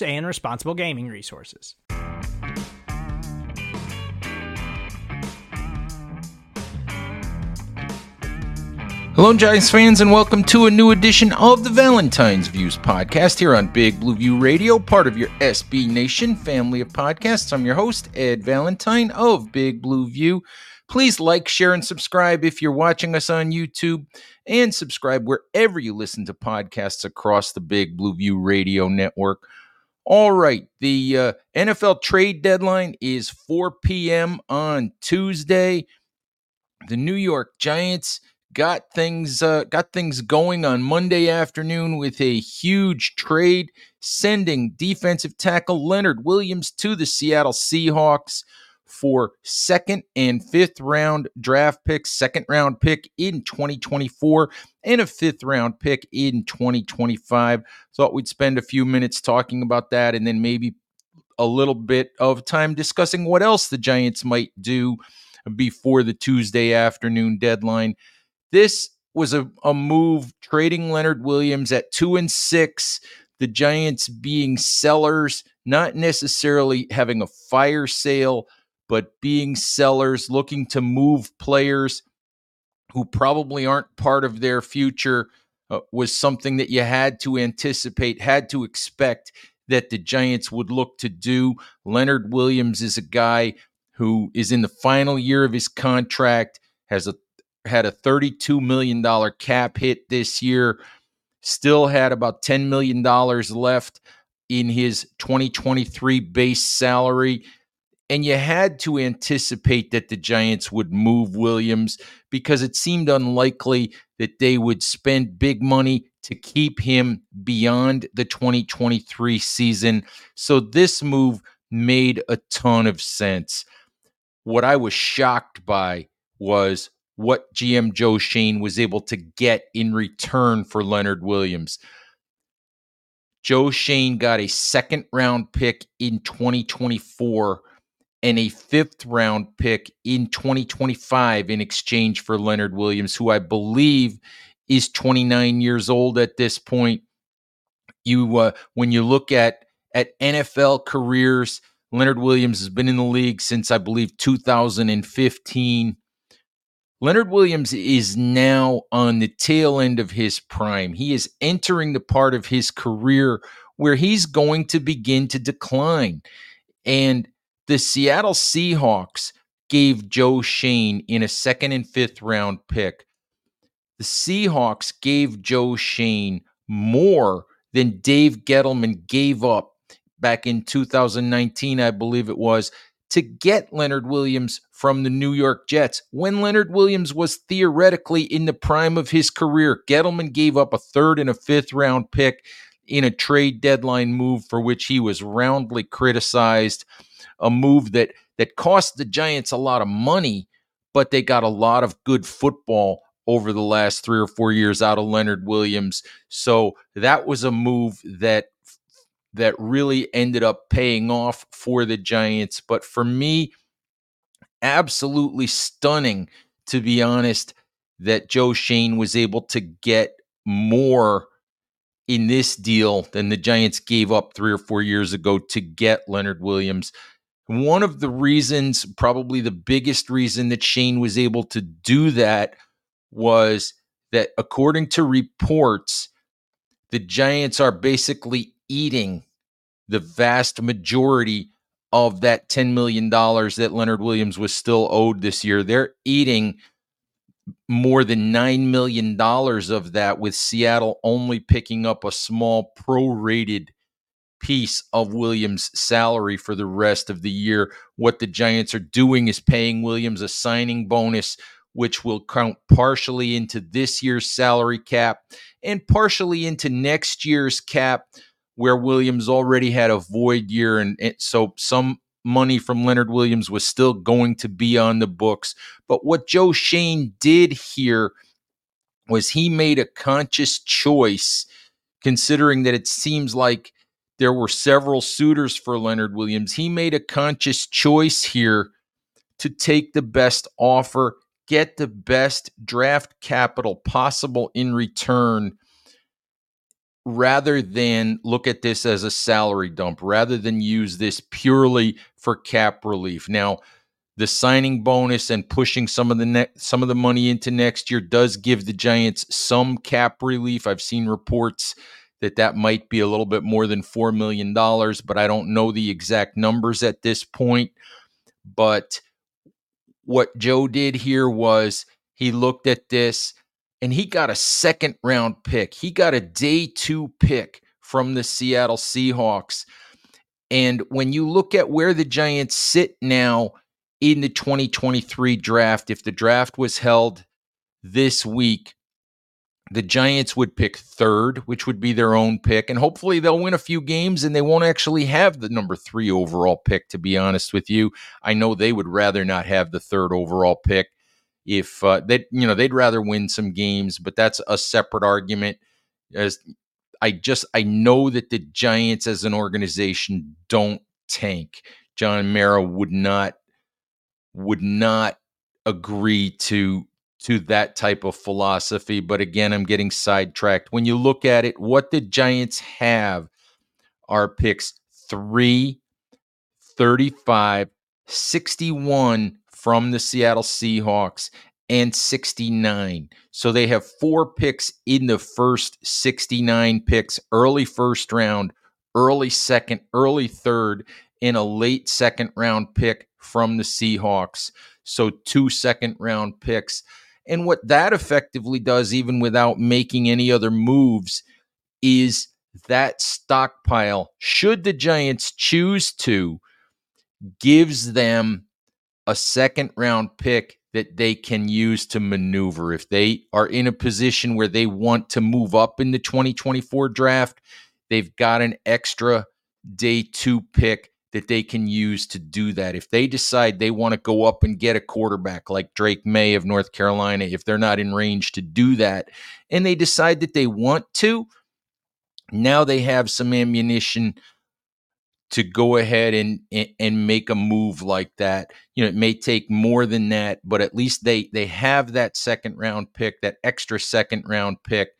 and responsible gaming resources. Hello, Giants fans, and welcome to a new edition of the Valentine's Views podcast here on Big Blue View Radio, part of your SB Nation family of podcasts. I'm your host, Ed Valentine of Big Blue View. Please like, share, and subscribe if you're watching us on YouTube, and subscribe wherever you listen to podcasts across the Big Blue View Radio network. All right, the uh, NFL trade deadline is 4 p.m. on Tuesday. The New York Giants got things uh, got things going on Monday afternoon with a huge trade, sending defensive tackle Leonard Williams to the Seattle Seahawks for second and fifth round draft picks, second round pick in 2024 and a fifth round pick in 2025. Thought we'd spend a few minutes talking about that and then maybe a little bit of time discussing what else the Giants might do before the Tuesday afternoon deadline. This was a, a move trading Leonard Williams at two and six. The Giants being sellers, not necessarily having a fire sale, but being sellers, looking to move players who probably aren't part of their future, uh, was something that you had to anticipate, had to expect that the Giants would look to do. Leonard Williams is a guy who is in the final year of his contract, has a had a $32 million cap hit this year, still had about $10 million left in his 2023 base salary. And you had to anticipate that the Giants would move Williams because it seemed unlikely that they would spend big money to keep him beyond the 2023 season. So this move made a ton of sense. What I was shocked by was what GM Joe Schoen was able to get in return for Leonard Williams. Joe Schoen got a second round pick in 2024 and a fifth round pick in 2025 in exchange for Leonard Williams, who I believe is 29 years old at this point. You, uh, when you look at at NFL careers, Leonard Williams has been in the league since I believe 2015. Leonard Williams is now on the tail end of his prime. He is entering the part of his career where he's going to begin to decline. And the Seattle Seahawks gave Joe Schoen in a second and fifth round pick. The Seahawks gave Joe Schoen more than Dave Gettleman gave up back in 2019, I believe it was, to get Leonard Williams from the New York Jets when Leonard Williams was theoretically in the prime of his career. Gettleman gave up a third and a fifth round pick in a trade deadline move for which he was roundly criticized, a move that that cost the Giants a lot of money, but they got a lot of good football over the last 3 or 4 years out of Leonard Williams. So that was a move that that really ended up paying off for the Giants. But for me, absolutely stunning, to be honest, that Joe Schoen was able to get more in this deal than the Giants gave up three or four years ago to get Leonard Williams. One of the reasons, probably the biggest reason that Schoen was able to do that was that according to reports, the Giants are basically eating the vast majority of that $10 million that Leonard Williams was still owed this year. They're eating more than $9 million of that, with Seattle only picking up a small prorated piece of Williams' salary for the rest of the year. What the Giants are doing is paying Williams a signing bonus, which will count partially into this year's salary cap and partially into next year's cap, where Williams already had a void year. And, so some money from Leonard Williams was still going to be on the books. But what Joe Schoen did here was he made a conscious choice, considering that it seems like there were several suitors for Leonard Williams. He made a conscious choice here to take the best offer, get the best draft capital possible in return rather than look at this as a salary dump, rather than use this purely for cap relief. Now, the signing bonus and pushing some of the ne- some of the money into next year does give the Giants some cap relief. I've seen reports that that might be a little bit more than 4 million dollars, but I don't know the exact numbers at this point. But what Joe did here was he looked at this and he got a second round pick. He got a day two pick from the Seattle Seahawks. And when you look at where the Giants sit now in the 2023 draft, if the draft was held this week, the Giants would pick third, which would be their own pick. And hopefully they'll win a few games and they won't actually have the number three overall pick, to be honest with you. I know they would rather not have the third overall pick if uh, they you know they'd rather win some games but that's a separate argument as i just i know that the giants as an organization don't tank john mara would not would not agree to to that type of philosophy but again i'm getting sidetracked when you look at it what the giants have are picks 3 35 61 from the Seattle Seahawks and 69. So they have four picks in the first 69 picks, early first round, early second, early third, and a late second round pick from the Seahawks. So two second round picks. And what that effectively does, even without making any other moves, is that stockpile, should the Giants choose to, gives them a second round pick that they can use to maneuver. If they are in a position where they want to move up in the 2024 draft, they've got an extra day two pick that they can use to do that. If they decide they want to go up and get a quarterback like Drake Maye of North Carolina, if they're not in range to do that, and they decide that they want to, now they have some ammunition to go ahead and and make a move like that. You know, it may take more than that, but at least they they have that second round pick, that extra second round pick.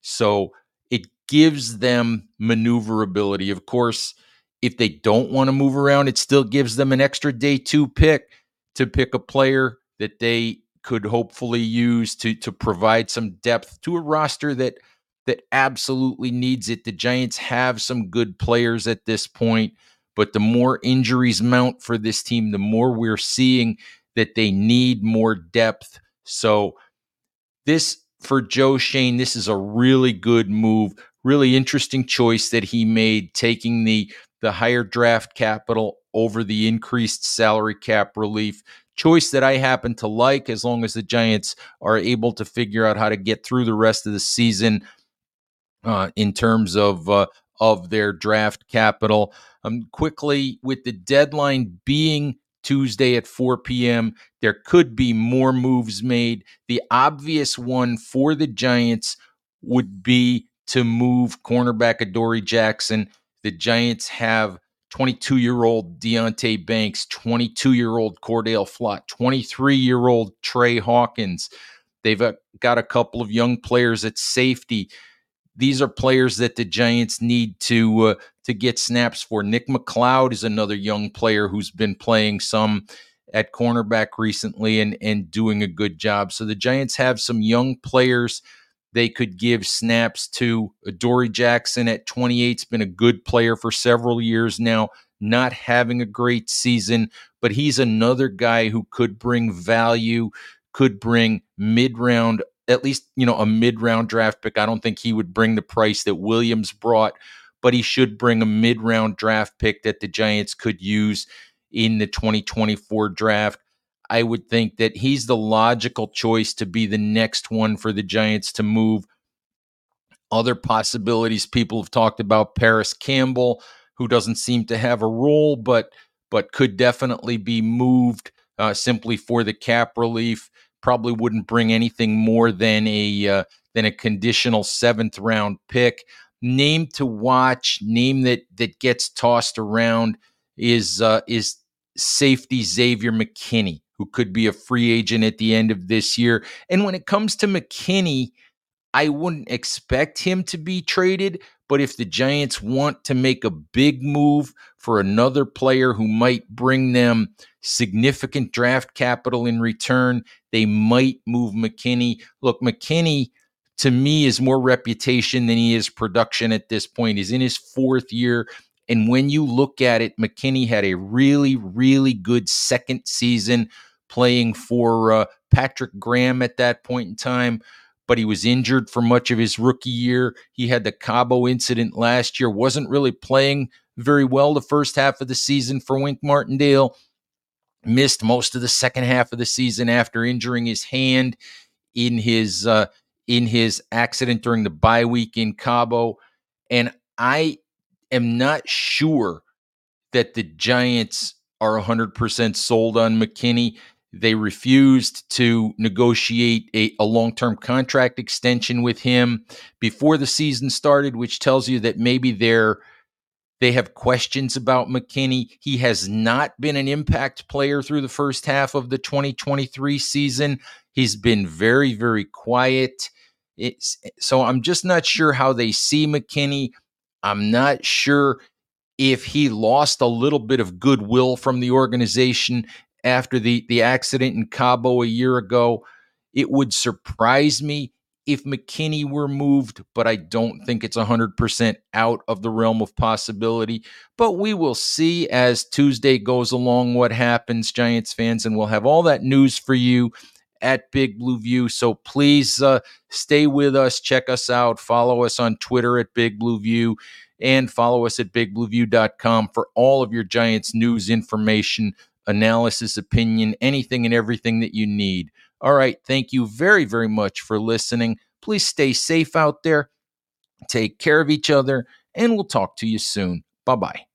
So it gives them maneuverability. Of course, if they don't want to move around, it still gives them an extra day 2 pick to pick a player that they could hopefully use to to provide some depth to a roster that that absolutely needs it. The Giants have some good players at this point, but the more injuries mount for this team, the more we're seeing that they need more depth. So, this for Joe Schoen, this is a really good move, really interesting choice that he made, taking the the higher draft capital over the increased salary cap relief. Choice that I happen to like as long as the Giants are able to figure out how to get through the rest of the season uh, in terms of uh, of their draft capital. Um, quickly, with the deadline being Tuesday at 4 p.m., there could be more moves made. The obvious one for the Giants would be to move cornerback Adoree Jackson. The Giants have 22 year old Deonte Banks, 22 year old Cordell Flott, 23 year old Trey Hawkins. They've uh, got a couple of young players at safety these are players that the Giants need to uh, to get snaps for. Nick McCloud is another young player who's been playing some at cornerback recently and and doing a good job. So the Giants have some young players they could give snaps to. Uh, Dory Jackson at 28's been a good player for several years now, not having a great season, but he's another guy who could bring value, could bring mid-round at least, you know, a mid-round draft pick. I don't think he would bring the price that Williams brought, but he should bring a mid-round draft pick that the Giants could use in the 2024 draft. I would think that he's the logical choice to be the next one for the Giants to move. Other possibilities people have talked about Parris Campbell, who doesn't seem to have a role, but but could definitely be moved uh, simply for the cap relief. Probably wouldn't bring anything more than a uh, than a conditional seventh round pick. Name to watch, name that that gets tossed around is uh, is safety Xavier McKinney, who could be a free agent at the end of this year. And when it comes to McKinney, I wouldn't expect him to be traded. But if the Giants want to make a big move for another player who might bring them significant draft capital in return, they might move McKinney. Look, McKinney to me is more reputation than he is production at this point. He's in his fourth year. And when you look at it, McKinney had a really, really good second season playing for uh, Patrick Graham at that point in time, but he was injured for much of his rookie year. He had the Cabo incident last year, wasn't really playing very well the first half of the season for Wink Martindale. Missed most of the second half of the season after injuring his hand in his uh, in his accident during the bye week in Cabo. And I am not sure that the Giants are 100% sold on McKinney. They refused to negotiate a, a long term contract extension with him before the season started, which tells you that maybe they're they have questions about McKinney. He has not been an impact player through the first half of the 2023 season. He's been very, very quiet. It's, so I'm just not sure how they see McKinney. I'm not sure if he lost a little bit of goodwill from the organization after the, the accident in Cabo a year ago. It would surprise me if McKinney were moved, but I don't think it's 100% out of the realm of possibility. But we will see as Tuesday goes along what happens, Giants fans, and we'll have all that news for you at Big Blue View. So please uh, stay with us, check us out, follow us on Twitter at Big Blue View, and follow us at bigblueview.com for all of your Giants news, information, analysis, opinion, anything and everything that you need. All right. Thank you very, very much for listening. Please stay safe out there. Take care of each other, and we'll talk to you soon. Bye bye.